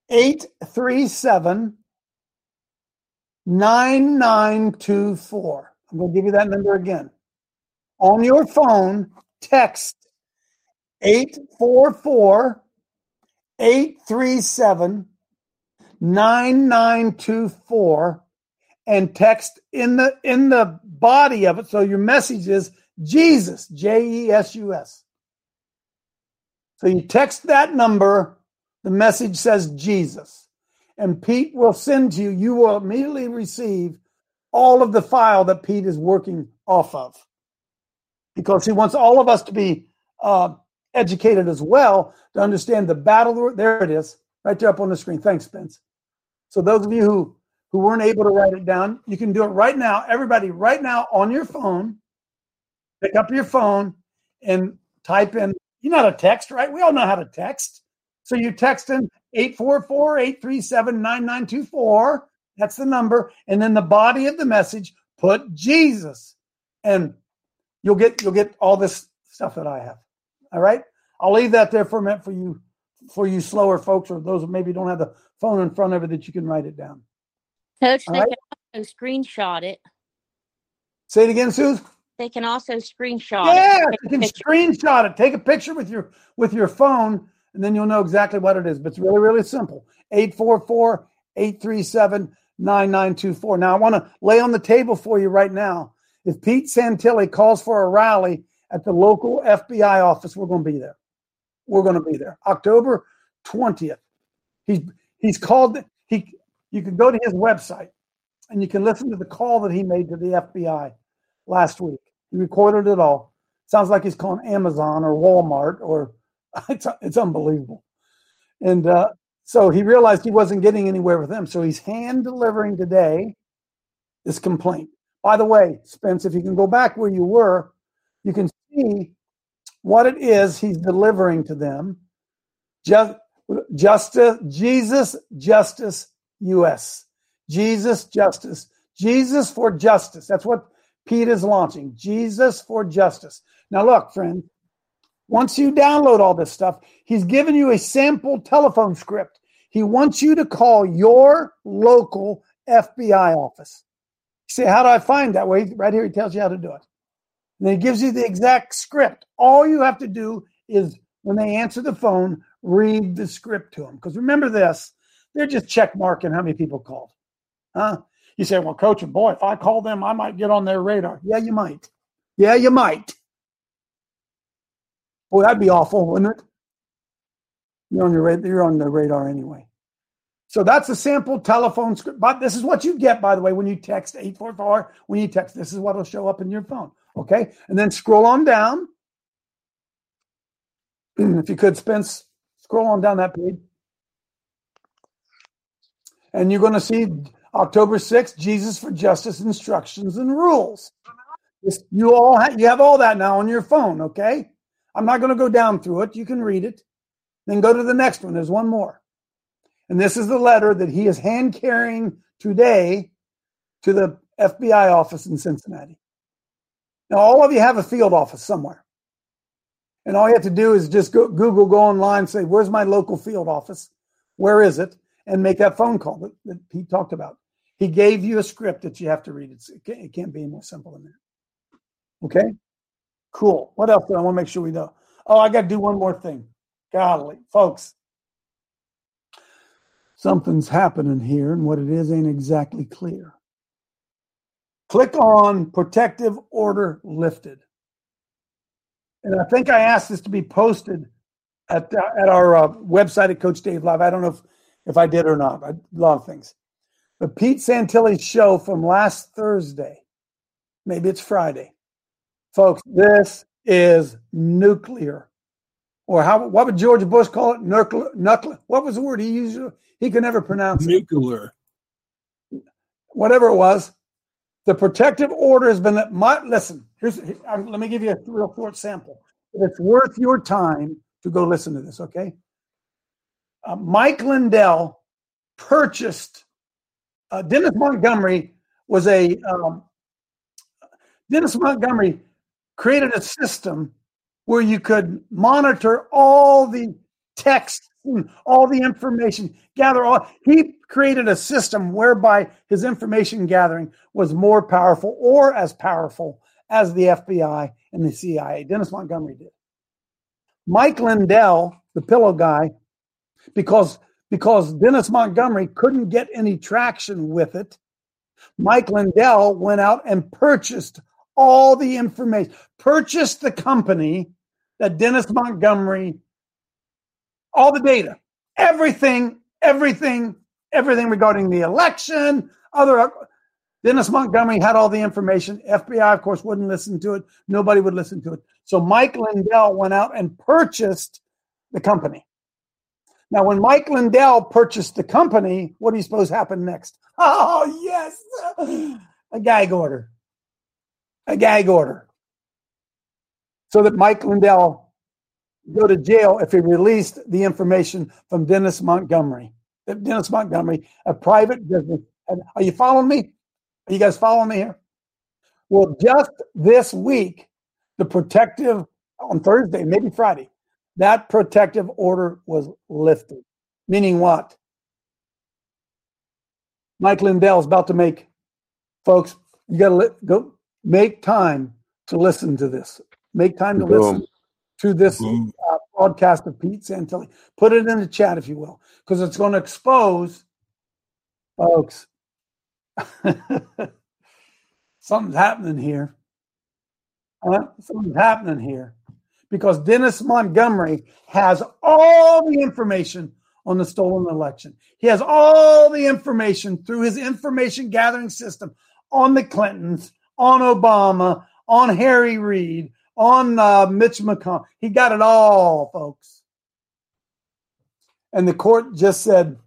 837 9924. I'm going to give you that number again. On your phone, text 844 837 9924 and text in the in the body of it. So your message is Jesus J E S U S. So you text that number the message says Jesus. And Pete will send to you you will immediately receive all of the file that Pete is working off of. Because he wants all of us to be uh, educated as well to understand the battle there it is right there up on the screen thanks Spence so those of you who who weren't able to write it down, you can do it right now. Everybody, right now on your phone, pick up your phone and type in. You know how to text, right? We all know how to text. So you text in 844-837-9924. That's the number. And then the body of the message, put Jesus. And you'll get you'll get all this stuff that I have. All right. I'll leave that there for a minute for you for you slower folks or those who maybe don't have the phone in front of it that you can write it down. Coach, All they right. can also screenshot it. Say it again, Suze. They can also screenshot Yeah, it. you can screenshot it. Take a picture with your with your phone, and then you'll know exactly what it is. But it's really, really simple. 844-837-9924. Now I want to lay on the table for you right now. If Pete Santilli calls for a rally at the local FBI office, we're going to be there. We're going to be there. October 20th. He's he's called he you can go to his website and you can listen to the call that he made to the FBI last week. He recorded it all. Sounds like he's calling Amazon or Walmart or it's it's unbelievable. And uh, so he realized he wasn't getting anywhere with them. So he's hand delivering today this complaint. By the way, Spence, if you can go back where you were, you can see what it is he's delivering to them. Just justice, Jesus, justice, U.S. Jesus, justice, Jesus for justice. That's what Pete is launching. Jesus for justice. Now, look, friend, once you download all this stuff, he's given you a sample telephone script. He wants you to call your local FBI office. You say, How do I find that? Way right here, he tells you how to do it. And he gives you the exact script. All you have to do is when they answer the phone, read the script to them. Because remember this, they're just check marking how many people called. Huh? You say, well, coach, and boy, if I call them, I might get on their radar. Yeah, you might. Yeah, you might. Boy, that'd be awful, wouldn't it? You're on your you're on the radar anyway. So that's a sample telephone script. But this is what you get, by the way, when you text 844. When you text, this is what will show up in your phone. Okay. And then scroll on down. if you could, Spence, scroll on down that page. And you're going to see October 6th, Jesus for Justice instructions and rules. You all have, you have all that now on your phone, okay? I'm not going to go down through it. You can read it. Then go to the next one. There's one more. And this is the letter that he is hand carrying today to the FBI office in Cincinnati. Now, all of you have a field office somewhere. And all you have to do is just go, Google, go online, say, Where's my local field office? Where is it? And make that phone call that, that Pete talked about. He gave you a script that you have to read. It's, it, can't, it can't be any more simple than that. Okay? Cool. What else do I want to make sure we know? Oh, I got to do one more thing. Golly, folks. Something's happening here, and what it is ain't exactly clear. Click on protective order lifted. And I think I asked this to be posted at, uh, at our uh, website at Coach Dave Live. I don't know if, if I did or not. A lot of things. The Pete Santilli show from last Thursday, maybe it's Friday. Folks, this is nuclear. Or how? What would George Bush call it? Nuclear. nuclear. What was the word he used? He could never pronounce it. Nuclear. Whatever it was, the protective order has been. that My, listen, here's. Let me give you a real short sample. It's worth your time to go listen to this. Okay. Uh, Mike Lindell purchased. Uh, Dennis Montgomery was a. Um, Dennis Montgomery created a system where you could monitor all the text all the information, gather all. He created a system whereby his information gathering was more powerful or as powerful as the FBI and the CIA. Dennis Montgomery did. Mike Lindell, the pillow guy, because because Dennis Montgomery couldn't get any traction with it, Mike Lindell went out and purchased all the information, purchased the company that Dennis Montgomery, all the data, everything, everything, everything regarding the election, other. Dennis Montgomery had all the information. FBI, of course, wouldn't listen to it. Nobody would listen to it. So Mike Lindell went out and purchased the company. Now, when Mike Lindell purchased the company, what do you suppose happened next? Oh, yes, a gag order. A gag order so that Mike Lindell go to jail if he released the information from Dennis Montgomery. Dennis Montgomery, a private business. Are you following me? Are you guys following me here? Well, just this week, the protective on Thursday, maybe Friday, that protective order was lifted. Meaning what? Mike Lindell is about to make, folks, you got to go make time to listen to this. Make time to Boom. listen to this uh, broadcast of Pete Santilli. Put it in the chat, if you will, because it's going to expose, folks. something's happening here. Uh, something's happening here because Dennis Montgomery has all the information on the stolen election. He has all the information through his information gathering system on the Clintons, on Obama, on Harry Reid, on uh, Mitch McConnell. He got it all, folks. And the court just said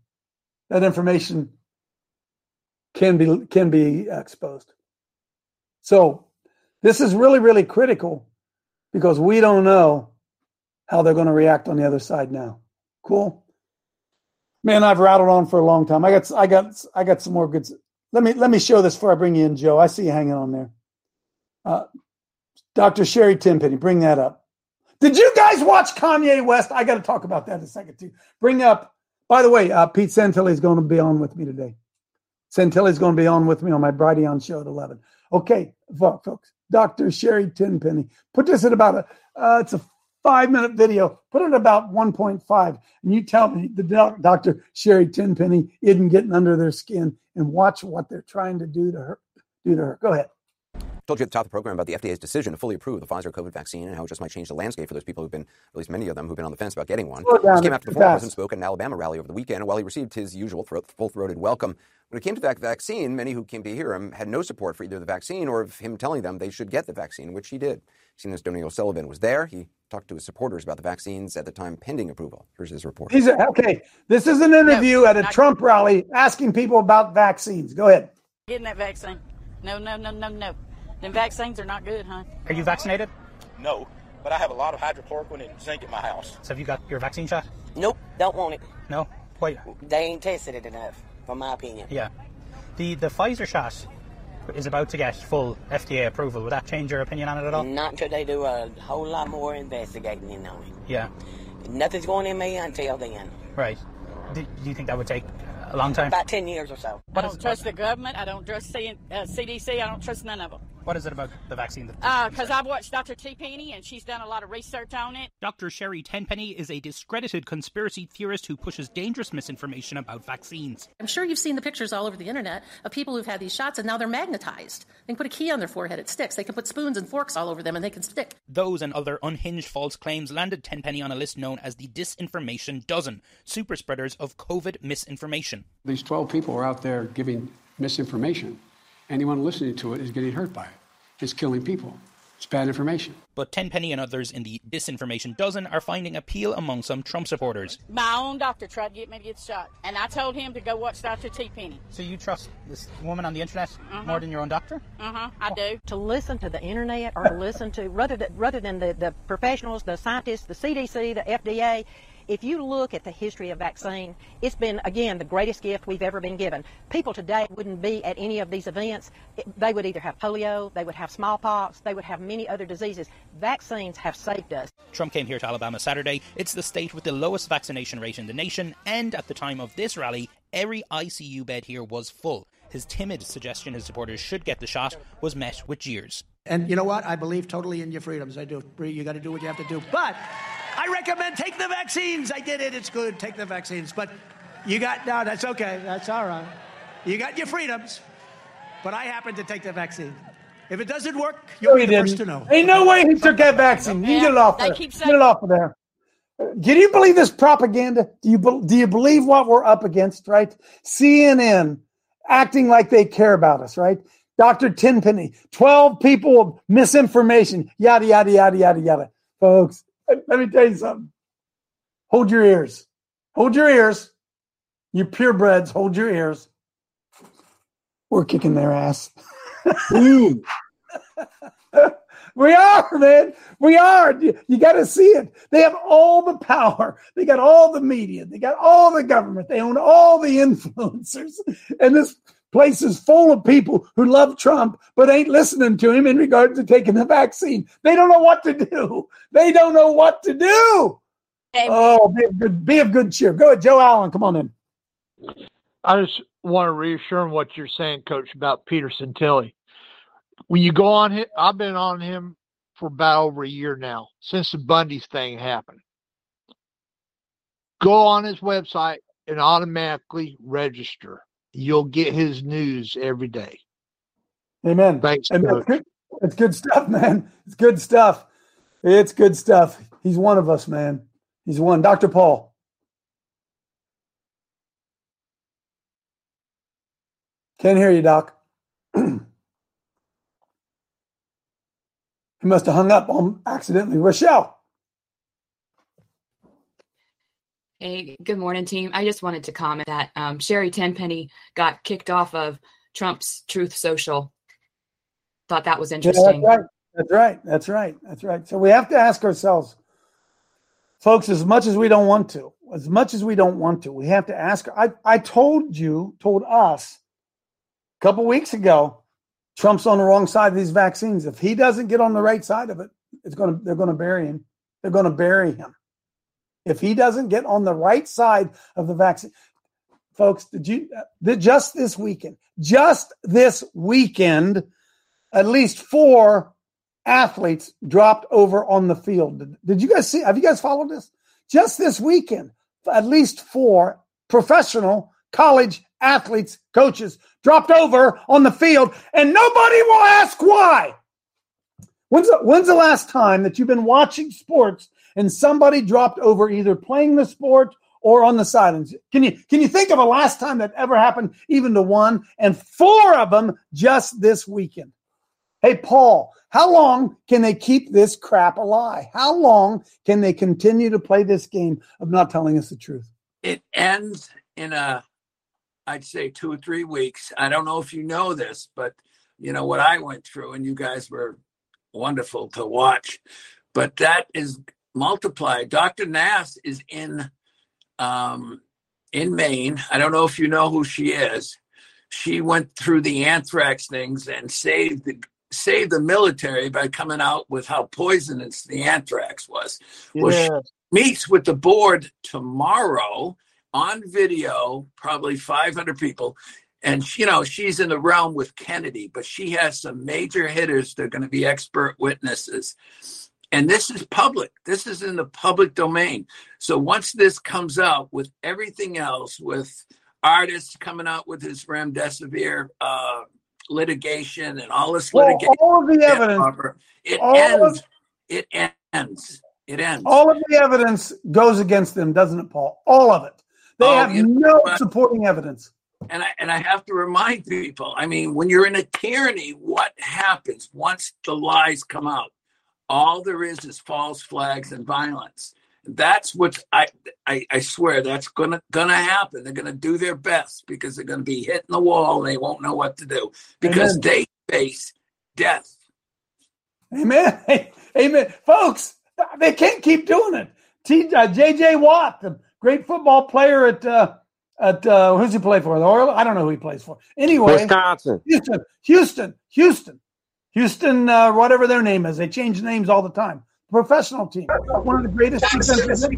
that information can be can be exposed. So this is really really critical because we don't know how they're going to react on the other side now. Cool. Man, I've rattled on for a long time. I got I got I got some more good. Let me let me show this before I bring you in, Joe. I see you hanging on there. Uh, Dr. Sherry Tenpenny, bring that up. Did you guys watch Kanye West? I got to talk about that in a second too. Bring up. By the way, uh, Pete Santilli is going to be on with me today. Santilli is going to be on with me on my Brighteon show at eleven. Okay, folks. Dr. Sherry Tenpenny. Put this at about a. Uh, it's a five minute video. Put it about one point five, and you tell me the doc, Dr. Sherry Tenpenny isn't getting under their skin, and watch what they're trying to do to her. Do to her. Go ahead told you at the top of the program about the FDA's decision to fully approve the Pfizer COVID vaccine and how it just might change the landscape for those people who've been, at least many of them, who've been on the fence about getting one. This came after the former president spoke at an Alabama rally over the weekend, and while he received his usual full-throated welcome, when it came to that vaccine, many who came to hear him had no support for either the vaccine or of him telling them they should get the vaccine, which he did. CNN's Donie O'Sullivan was there. He talked to his supporters about the vaccines at the time pending approval. Here's his report. He's a, okay, this is an interview no, at a Trump rally asking people about vaccines. Go ahead. Getting that vaccine. No, no, no, no, no. Them vaccines are not good, huh? Are you vaccinated? No, but I have a lot of hydrochloroquine and zinc at my house. So have you got your vaccine shot? Nope, don't want it. No? Wait. They ain't tested it enough, from my opinion. Yeah. The the Pfizer shot is about to get full FDA approval. Would that change your opinion on it at all? Not until they do a whole lot more investigating in on it. Yeah. Nothing's going in me until then. Right. Do, do you think that would take a long time? About 10 years or so. I don't trust the government. I don't trust C- uh, CDC. I don't trust none of them. What is it about the vaccine that? Uh, because I've watched Dr. Tenpenny and she's done a lot of research on it. Dr. Sherry Tenpenny is a discredited conspiracy theorist who pushes dangerous misinformation about vaccines. I'm sure you've seen the pictures all over the internet of people who've had these shots and now they're magnetized. They can put a key on their forehead, it sticks. They can put spoons and forks all over them and they can stick. Those and other unhinged false claims landed Tenpenny on a list known as the Disinformation Dozen, super spreaders of COVID misinformation. These 12 people are out there giving misinformation. Anyone listening to it is getting hurt by it. It's killing people. It's bad information. But Tenpenny and others in the Disinformation Dozen are finding appeal among some Trump supporters. My own doctor tried to get me to get shot, and I told him to go watch Dr. Tenpenny. So you trust this woman on the internet Uh-huh. more than your own doctor? Uh huh, I do. to listen to the internet or to listen to rather than, rather than the, the professionals, the scientists, the CDC, the FDA. If you look at the history of vaccine, it's been again the greatest gift we've ever been given. People today wouldn't be at any of these events. They would either have polio, they would have smallpox, they would have many other diseases. Vaccines have saved us. Trump came here to Alabama Saturday. It's the state with the lowest vaccination rate in the nation, and at the time of this rally, every ICU bed here was full. His timid suggestion his supporters should get the shot was met with jeers. And you know what? I believe totally in your freedoms. I do. You got to do what you have to do. But I recommend take the vaccines. I did it. It's good. Take the vaccines. But you got no. That's okay. That's all right. You got your freedoms. But I happen to take the vaccine. If it doesn't work, you'll No, be he the first to know. Ain't no way he took that vaccine. You can get it off they there. keep Get it off of there. Can you believe this propaganda? Do you be- do you believe what we're up against? Right? CNN acting like they care about us. Right? Dr. Tenpenny, twelve people of misinformation. Yada yada yada yada yada. Folks, let me tell you something. Hold your ears. Hold your ears. You purebreds, hold your ears. We're kicking their ass. we are, man. We are. You, you got to see it. They have all the power. They got all the media. They got all the government. They own all the influencers. And this place is full of people who love Trump but ain't listening to him in regard to taking the vaccine. They don't know what to do. They don't know what to do. Oh, be of good, be of good cheer. Go ahead, Joe Allen. Come on in. I just want to reassure him what you're saying, Coach, about Pete Santilli. When you go on him, I've been on him for about over a year now since the Bundy thing happened. Go on his website and automatically register. You'll get his news every day. Amen. Thanks, And that's good. It's good stuff, man. It's good stuff. It's good stuff. He's one of us, man. He's one. Dr. Paul. Can't hear you, Doc. he must have hung up on accidentally. Rochelle. Hey, good morning, team. I just wanted to comment that um, Sherry Tenpenny got kicked off of Trump's Truth Social. Thought that was Yeah, interesting. that's right. That's right. That's right. That's right. So we have to ask ourselves, folks, as much as we don't want to, as much as we don't want to, we have to ask. I, I told you, told us a couple weeks ago, Trump's on the wrong side of these vaccines. If he doesn't get on the right side of it, it's gonna they're gonna bury him. They're gonna bury him. If he doesn't get on the right side of the vaccine, folks, did you the, just this weekend, just this weekend, at least four athletes dropped over on the field. Did, did you guys see? Have you guys followed this? Just this weekend, at least four professional college athletes, coaches dropped over on the field, and nobody will ask why. When's the, when's the last time that you've been watching sports and somebody dropped over either playing the sport or on the sidelines? Can you can you think of a last time that ever happened, even to one? And four of them just this weekend. Hey, Paul, how long can they keep this crap alive? How long can they continue to play this game of not telling us the truth? it ends in a i'd say two or three weeks i don't know if you know this but you know what i went through and you guys were wonderful to watch but that is multiplied. Dr Nass is in um in maine. I don't know if you know who she is. She went through the anthrax things and saved the saved the military by coming out with how poisonous the anthrax was. Well, she meets with the board tomorrow on video, probably 500 people, and you know she's in the realm with Kennedy, but she has some major hitters. They're going to be expert witnesses, and this is public. This is in the public domain. So once this comes out with everything else, with Ardis coming out with his remdesivir uh, litigation and all this Well, litigation, all of the evidence- Robert, it all of- ends. It ends. It ends. All of the evidence goes against them, doesn't it, Paul? All of it. They Oh, have you know no supporting evidence. and I and I have to remind people. I mean, when you're in a tyranny, what happens once the lies come out? All there is is false flags and violence. That's what I I, I swear that's gonna gonna happen. They're gonna do their best because they're gonna be hitting the wall and they won't know what to do because Amen. they face death. Amen. Amen. Folks, they can't keep doing it. T, uh, JJ Watt, the great football player at uh, at uh, who's he play for? The Oilers? I don't know who he plays for. Anyway, Wisconsin. Houston, Houston, Houston, Houston, uh, whatever their name is. They change names all the time. Professional team, one of the greatest defensive,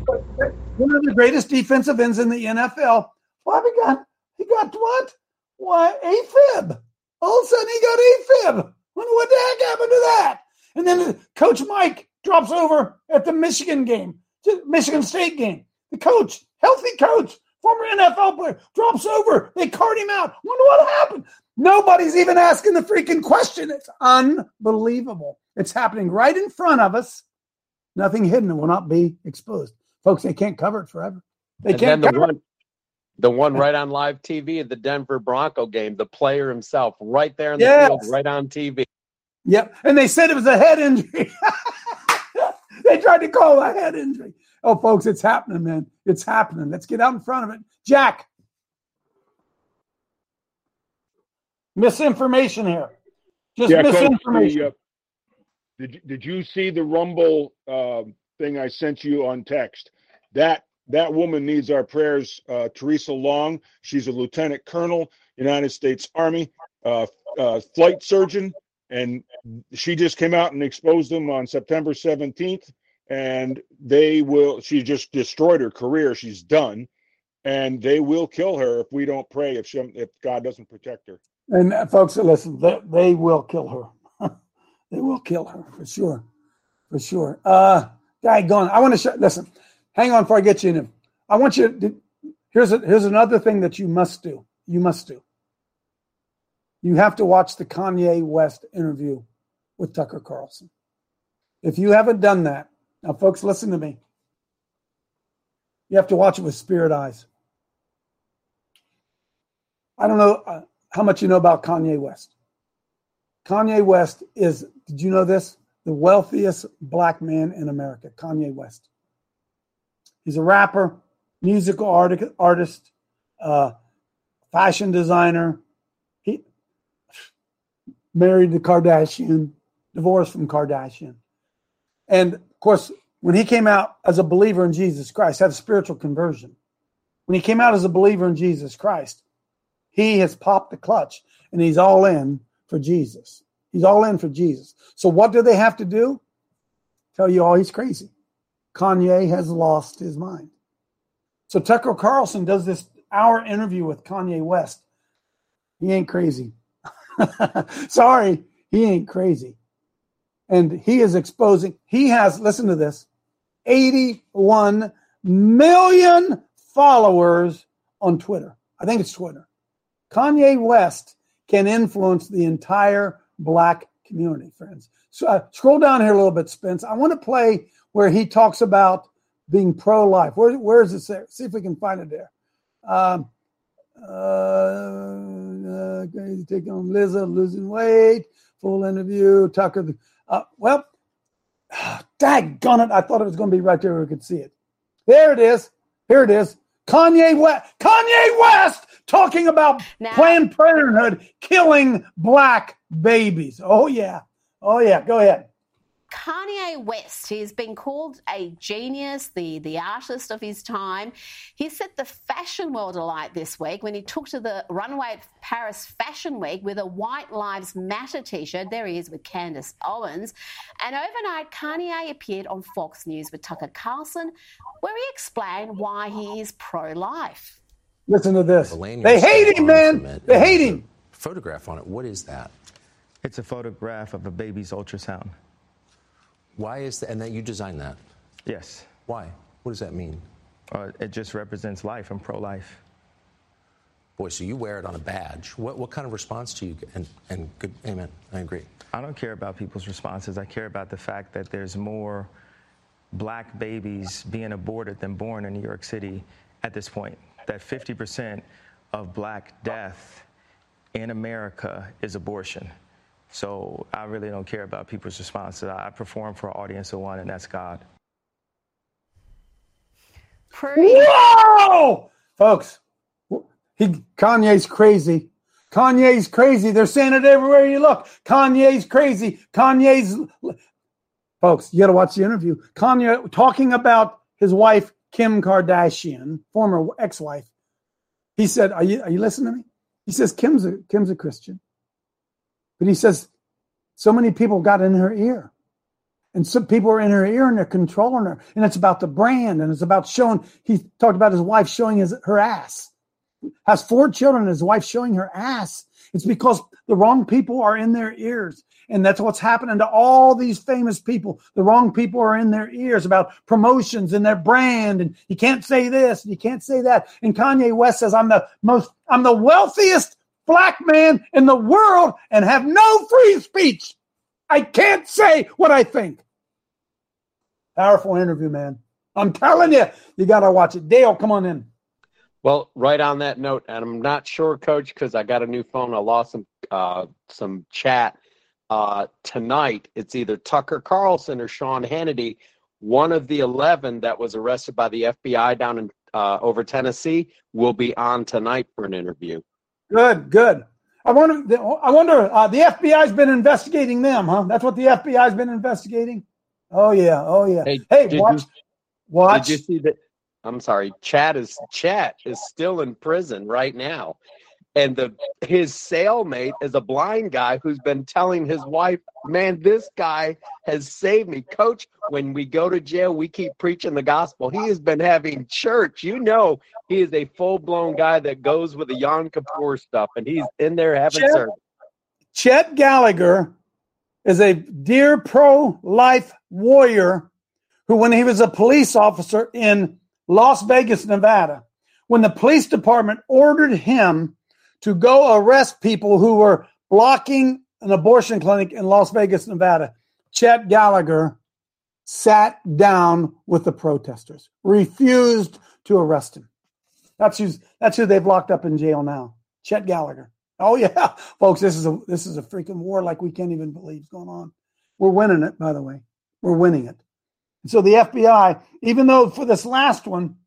one of the greatest defensive ends in the NFL. Why he got he got what? Why AFib? All of a sudden he got AFib. Wonder what the heck happened to that? And then Coach Mike drops over at the Michigan game, Michigan State game. The coach, healthy coach, former NFL player, drops over. They cart him out. Wonder what happened. Nobody's even asking the freaking question. It's unbelievable. It's happening right in front of us. Nothing hidden will not be exposed. Folks, they can't cover it forever. They and can't then the cover it. one, the one right on live TV at the Denver Bronco game, the player himself, right there in the Yes. field, right on TV. Yep. And they said it was a head injury. they tried to call it a head injury. Oh, folks, it's happening, man. It's happening. Let's get out in front of it. Jack. Misinformation here. Just Yeah, Coach, misinformation. the, uh, did you- did you see the Rumble uh, thing I sent you on text? That that woman needs our prayers. Uh, Teresa Long, she's a lieutenant colonel, United States Army, uh, uh, flight surgeon, and she just came out and exposed them on September 17th. And they will. She just destroyed her career. She's done, and they will kill her if we don't pray. If she, if God doesn't protect her. And uh, folks, listen, they, they will kill her. they will kill her for sure. For sure. Uh, guy gone. I want to show, listen, hang on before I get you in. I want you to, here's, a, here's another thing that you must do. You must do. You have to watch the Kanye West interview with Tucker Carlson. If you haven't done that, now, folks, listen to me. You have to watch it with spirit eyes. I don't know uh, how much you know about Kanye West. Kanye West is, did you know this? The wealthiest black man in America, Kanye West. He's a rapper, musical arti- artist, uh, fashion designer. He married the Kardashian, divorced from Kardashian. And course, when he came out as a believer in Jesus Christ, had a spiritual conversion. When he came out as a believer in Jesus Christ, he has popped the clutch and he's all in for Jesus. He's all in for Jesus. So what do they have to do? Tell you all he's crazy. Kanye has lost his mind. So Tucker Carlson does this hour interview with Kanye West. He ain't crazy. Sorry, he ain't crazy. And he is exposing, he has, listen to this, 81 million followers on Twitter. I think it's Twitter. Kanye West can influence the entire black community, friends. So uh, scroll down here a little bit, Spence. I want to play where he talks about being pro-life. Where, where is this there? See if we can find it there. Um, uh, crazy taking on Lizzo, losing weight, full interview, Tucker. Uh, well, daggone it. I thought it was going to be right there where we could see it. There it is. Here it is. Kanye West. Kanye West talking about Planned Parenthood killing black babies. Oh yeah. Oh yeah. Go ahead. Kanye West, he's been called a genius, the, the artist of his time. He set the fashion world alight this week when he took to the runway at Paris Fashion Week with a White Lives Matter t shirt. There he is with Candace Owens. And overnight, Kanye appeared on Fox News with Tucker Carlson, where he explained why he is pro life. Listen to this. They hate him, man. They hate him. Photograph on it. What is that? It's a photograph of a baby's ultrasound. Why is that? And that you designed that? Yes. Why? What does that mean? Uh, it just represents life. I'm pro-life. Boy, so you wear it on a badge. What, what kind of response do you get? And, and good, amen. I agree. I don't care about people's responses. I care about the fact that there's more black babies being aborted than born in New York City at this point. That 50% of black death in America is abortion. So I really don't care about people's responses. I perform for an audience of one, and that's God. Whoa! Folks, he, Kanye's crazy. Kanye's crazy. They're saying it everywhere you look. Kanye's crazy. Kanye's. Folks, you got to watch the interview. Kanye talking about his wife, Kim Kardashian, former ex wife. He said, are you, are you listening to me? He says, Kim's a, Kim's a Christian. But he says, so many people got in her ear. And some people are in her ear and they're controlling her. And it's about the brand and it's about showing. He talked about his wife showing his, her ass. Has four children and his wife showing her ass. It's because the wrong people are in their ears. And that's what's happening to all these famous people. The wrong people are in their ears about promotions and their brand. And you can't say this and you can't say that. And Kanye West says, I'm the most, I'm the wealthiest black man in the world and have no free speech. I can't say what I think. Powerful interview, man. I'm telling you, you got to watch it. Dale, come on in. Well, right on that note, and I'm not sure, Coach, because I got a new phone. I lost some uh, some chat uh, tonight. It's either Tucker Carlson or Sean Hannity, one of the eleven that was arrested by the FBI down in uh, over Tennessee, will be on tonight for an interview. Good, good. I wonder. I wonder. Uh, the FBI's been investigating them, huh? That's what the FBI's been investigating. Oh yeah. Oh yeah. Hey, hey watch. You, watch. Did you see that? I'm sorry, Chad is Chat is still in prison right now. And the his sailmate is a blind guy who's been telling his wife, Man, this guy has saved me. Coach, when we go to jail, we keep preaching the gospel. He has been having church. You know, he is a full blown guy that goes with the Yom Kippur stuff, and he's in there having Chet, service. Chet Gallagher is a dear pro life warrior who, when he was a police officer in Las Vegas, Nevada, when the police department ordered him to go arrest people who were blocking an abortion clinic in Las Vegas, Nevada, Chet Gallagher sat down with the protesters, refused to arrest him. That's who's that's who they've locked up in jail now. Chet Gallagher. Oh yeah, folks, this is a this is a freaking war like we can't even believe is going on. We're winning it, by the way. We're winning it. So the FBI, even though for this last one,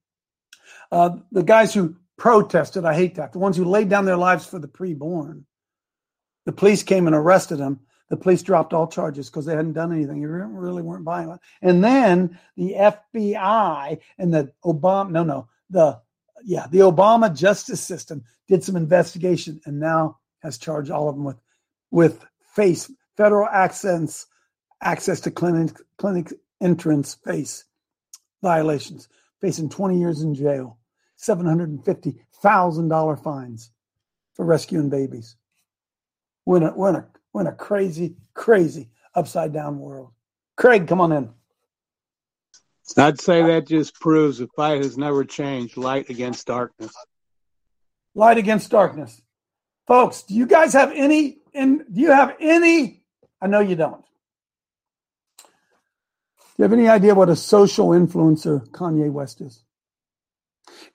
uh, the guys who protested, I hate that, the ones who laid down their lives for the preborn, the police came and arrested them. The police dropped all charges because they hadn't done anything. You really weren't it. And then the FBI and the Obama, no, no, the yeah, the Obama justice system did some investigation and now has charged all of them with with face federal access access to clinic clinic entrance face violations, facing 20 years in jail, $750,000 fines for rescuing babies. We're in, a, we're, in a, we're in a crazy, crazy upside down world. Craig, come on in. I'd say that just proves the fight has never changed light against darkness. Light against darkness. Folks, do you guys have any and do you have any I know you don't. Do you have any idea what a social influencer Kanye West is?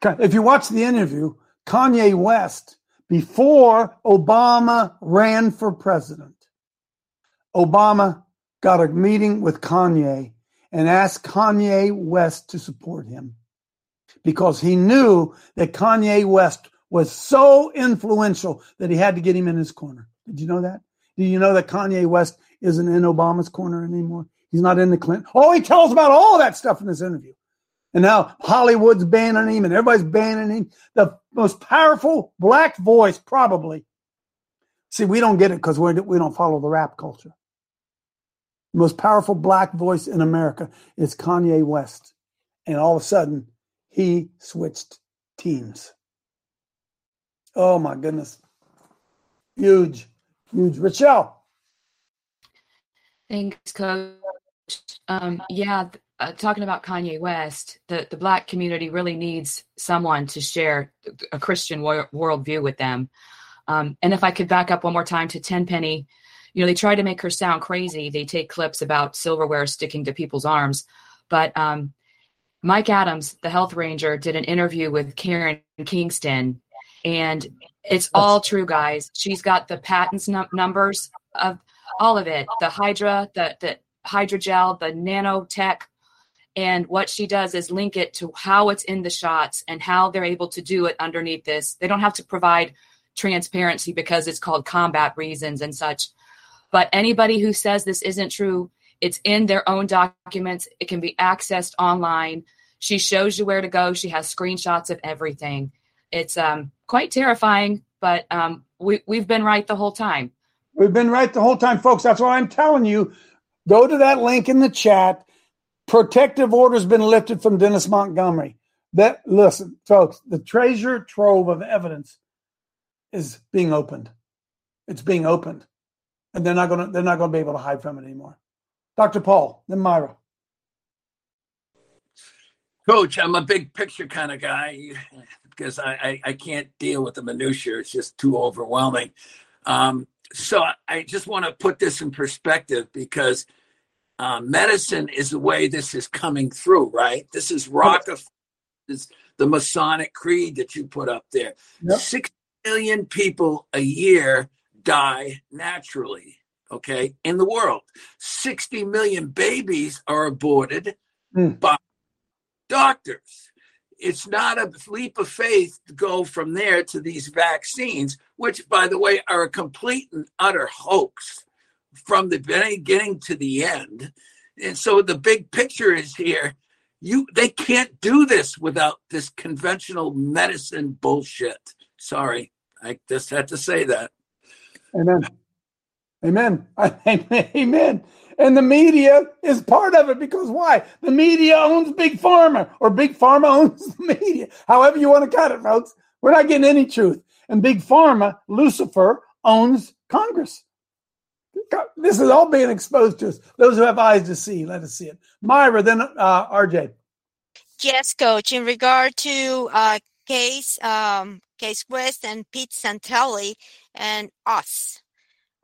If you watch the interview, Kanye West, before Obama ran for president, Obama got a meeting with Kanye and asked Kanye West to support him because he knew that Kanye West was so influential that he had to get him in his corner. Did you know that? Do you know that Kanye West isn't in Obama's corner anymore? He's not in the Clinton. Oh, he tells about all that stuff in this interview. And now Hollywood's banning him and everybody's banning him. The most powerful black voice, probably. See, we don't get it because we don't follow the rap culture. The most powerful black voice in America is Kanye West. And all of a sudden, he switched teams. Oh my goodness. Huge, huge. Rochelle. Thanks, Coach. Um, yeah, uh, talking about Kanye West, the, the black community really needs someone to share a Christian wor- worldview with them. Um, and if I could back up one more time to Tenpenny, you know, they try to make her sound crazy. They take clips about silverware sticking to people's arms. But um, Mike Adams, the health ranger, did an interview with Karen Kingston, and it's all true, guys. She's got the patents num- numbers of all of it the Hydra, the, the hydrogel, the nanotech. And what she does is link it to how it's in the shots and how they're able to do it underneath this. They don't have to provide transparency because it's called combat reasons and such. But anybody who says this isn't true, it's in their own documents. It can be accessed online. She shows you where to go. She has screenshots of everything. It's um, quite terrifying, but um, we, we've been right the whole time. We've been right the whole time, folks. That's why I'm telling you go to that link in the chat. Protective order's been lifted from Dennis Montgomery. That listen, folks, the treasure trove of evidence is being opened. It's being opened. And they're not gonna they're not gonna be able to hide from it anymore. Dr. Paul, then Myra. Coach, I'm a big picture kind of guy because I, I, I can't deal with the minutia. It's just too overwhelming. Um, so I just want to put this in perspective because uh, medicine is the way this is coming through, right? This is Rockefeller, this, the Masonic creed that you put up there. Yep. Six million people a year die naturally, okay, in the world. 60 million babies are aborted mm. by doctors. It's not a leap of faith to go from there to these vaccines, which, by the way, are a complete and utter hoax from the beginning to the end. And so the big picture is here. You they can't do this without this conventional medicine bullshit. Sorry. I just had to say that. Amen. Amen. Amen. And the media is part of it because why? The media owns Big Pharma or Big Pharma owns the media. However you want to cut it, folks. We're not getting any truth. And Big Pharma, Lucifer, owns Congress. This is all being exposed to us. Those who have eyes to see, let us see it. Myra, then uh, RJ. Yes, coach. In regard to uh, case um, Case West and Pete Santilli and us.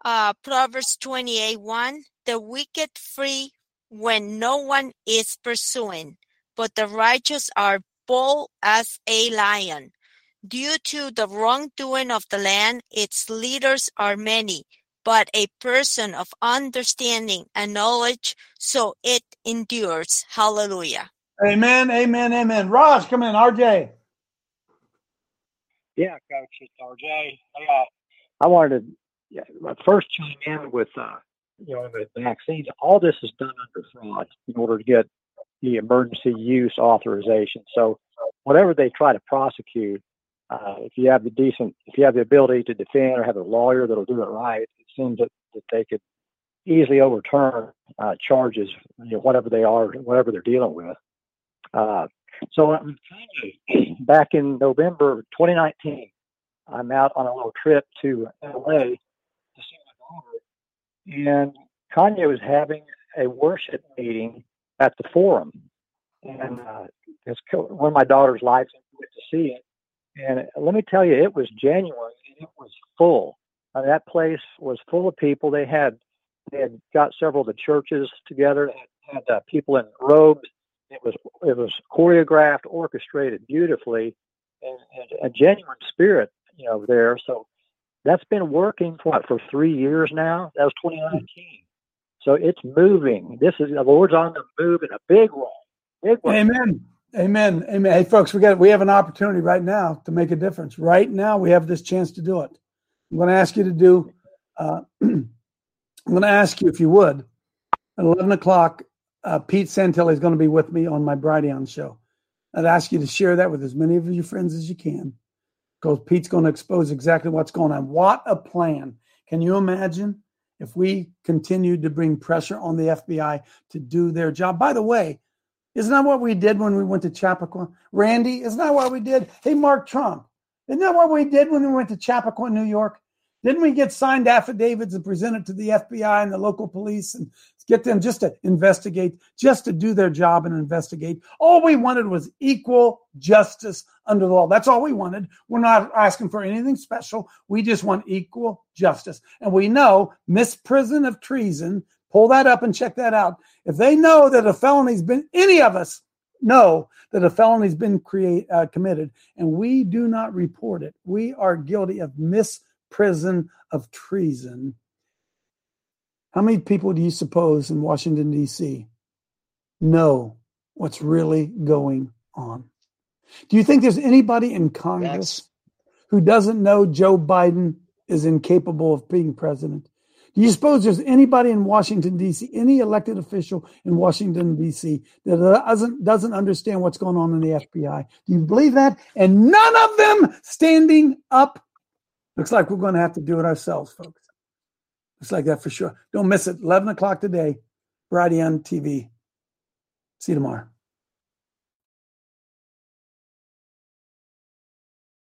Uh, Proverbs 28 1 The wicked flee when no one is pursuing, but the righteous are bold as a lion. Due to the wrongdoing of the land, its leaders are many, but a person of understanding and knowledge, so it endures. Hallelujah. Amen, amen, amen. Ross, come in. RJ. Yeah, Coach, it's RJ. Hey, uh, I wanted to yeah, first chime in with, uh, you know, the vaccines. All this is done under fraud in order to get the emergency use authorization. So whatever they try to prosecute, uh, if you have the decent, if you have the ability to defend or have a lawyer that'll do it right, it seems that, that they could easily overturn uh, charges, you know, whatever they are, whatever they're dealing with. Uh, so back in November 2019, I'm out on a little trip to LA to see my daughter, and Kanye was having a worship meeting at the Forum, and uh, it's one of my daughter's lives. Went to see it, and let me tell you, it was genuine and it was full. Uh, that place was full of people. They had they had got several of the churches together, had, had uh, people in robes it was it was choreographed, orchestrated beautifully, and, and a genuine spirit, you know, there. So that's been working for what for three years now. That was 2019. So it's moving. This is the Lord's on the move in a big way. Big way. Amen. Amen. Amen. Hey, folks, we got we have an opportunity right now to make a difference. Right now, we have this chance to do it. I'm going to ask you to do. Uh, I'm going to ask you if you would at 11 o'clock uh, Pete Santilli is going to be with me on my Brighteon show. I'd ask you to share that with as many of your friends as you can because Pete's going to expose exactly what's going on. What a plan. Can you imagine if we continued to bring pressure on the FBI to do their job? By the way, isn't that what we did when we went to Chappaqua? Randy, isn't that what we did? Hey, Mark Trump, Isn't that what we did when we went to Chappaqua, New York? Didn't we get signed affidavits and present it to the FBI and the local police and get them just to investigate, just to do their job and investigate? All we wanted was equal justice under the law. That's all we wanted. We're not asking for anything special. We just want equal justice. And we know misprision of treason, pull that up and check that out. If they know that a felony's been, any of us know that a felony's been create, uh, committed and we do not report it, we are guilty of misprision of treason. How many people do you suppose in Washington, D.C. know what's really going on? Do you think there's anybody in Congress That's... who doesn't know Joe Biden is incapable of being president? Do you suppose there's anybody in Washington D.C., any elected official in Washington D.C. that doesn't doesn't understand what's going on in the FBI? Do you believe that? And none of them standing up. Looks like we're going to have to do it ourselves, folks. Looks like that for sure. Don't miss it. 11 o'clock today, Brighteon TV. See you tomorrow.